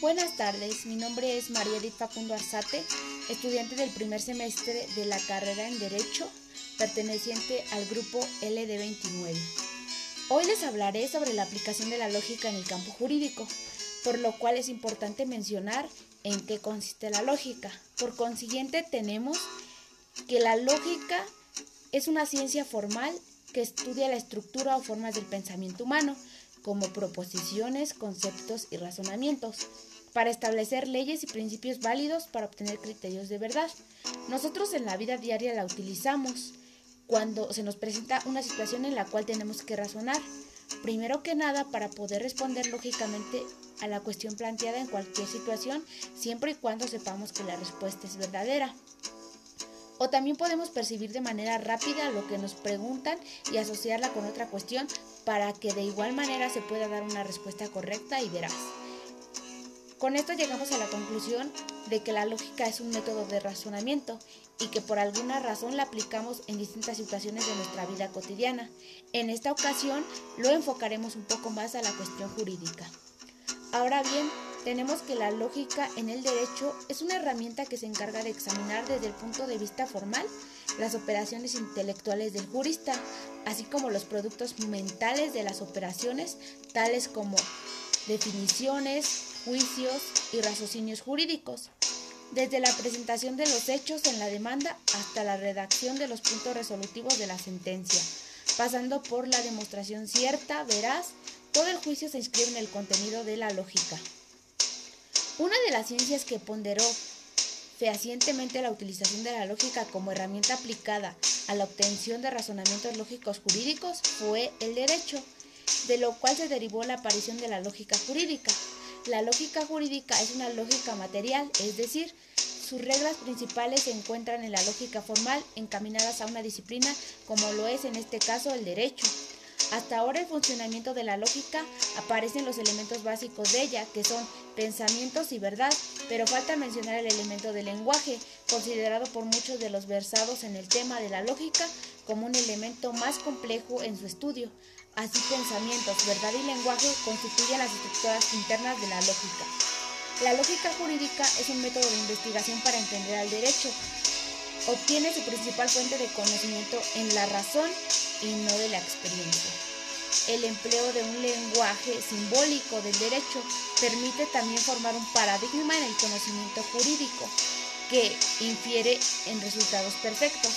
Buenas tardes, mi nombre es María Edith Facundo Arzate, estudiante del primer semestre de la carrera en Derecho, perteneciente al grupo LD29. Hoy les hablaré sobre la aplicación de la lógica en el campo jurídico, por lo cual es importante mencionar en qué consiste la lógica. Por consiguiente, tenemos que la lógica es una ciencia formal que estudia la estructura o formas del pensamiento humano, como proposiciones, conceptos y razonamientos, para establecer leyes y principios válidos para obtener criterios de verdad. Nosotros en la vida diaria la utilizamos cuando se nos presenta una situación en la cual tenemos que razonar. Primero que nada, para poder responder lógicamente a la cuestión planteada en cualquier situación, siempre y cuando sepamos que la respuesta es verdadera. O también podemos percibir de manera rápida lo que nos preguntan y asociarla con otra cuestión para que de igual manera se pueda dar una respuesta correcta y veraz. Con esto llegamos a la conclusión de que la lógica es un método de razonamiento y que por alguna razón la aplicamos en distintas situaciones de nuestra vida cotidiana. En esta ocasión lo enfocaremos un poco más a la cuestión jurídica. Ahora bien, tenemos que la lógica en el derecho es una herramienta que se encarga de examinar desde el punto de vista formal las operaciones intelectuales del jurista, así como los productos mentales de las operaciones, tales como definiciones, juicios y raciocinios jurídicos, desde la presentación de los hechos en la demanda hasta la redacción de los puntos resolutivos de la sentencia, pasando por la demostración cierta, veraz, todo el juicio se inscribe en el contenido de la lógica. Una de las ciencias que ponderó fehacientemente la utilización de la lógica como herramienta aplicada a la obtención de razonamientos lógicos jurídicos fue el derecho, de lo cual se derivó la aparición de la lógica jurídica. La lógica jurídica es una lógica material, es decir, sus reglas principales se encuentran en la lógica formal encaminadas a una disciplina como lo es en este caso el derecho. Hasta ahora el funcionamiento de la lógica aparecen los elementos básicos de ella, que son pensamientos y verdad, pero falta mencionar el elemento del lenguaje, considerado por muchos de los versados en el tema de la lógica como un elemento más complejo en su estudio. Así pensamientos, verdad y lenguaje constituyen las estructuras internas de la lógica. La lógica jurídica es un método de investigación para entender al derecho. Obtiene su principal fuente de conocimiento en la razón y no de la experiencia. El empleo de un lenguaje simbólico del derecho permite también formar un paradigma en el conocimiento jurídico que infiere en resultados perfectos,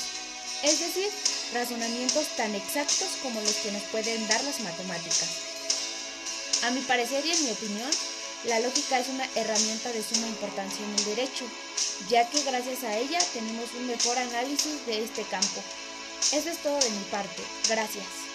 es decir, razonamientos tan exactos como los que nos pueden dar las matemáticas. A mi parecer y en mi opinión, la lógica es una herramienta de suma importancia en el derecho, ya que gracias a ella tenemos un mejor análisis de este campo. Eso es todo de mi parte. Gracias.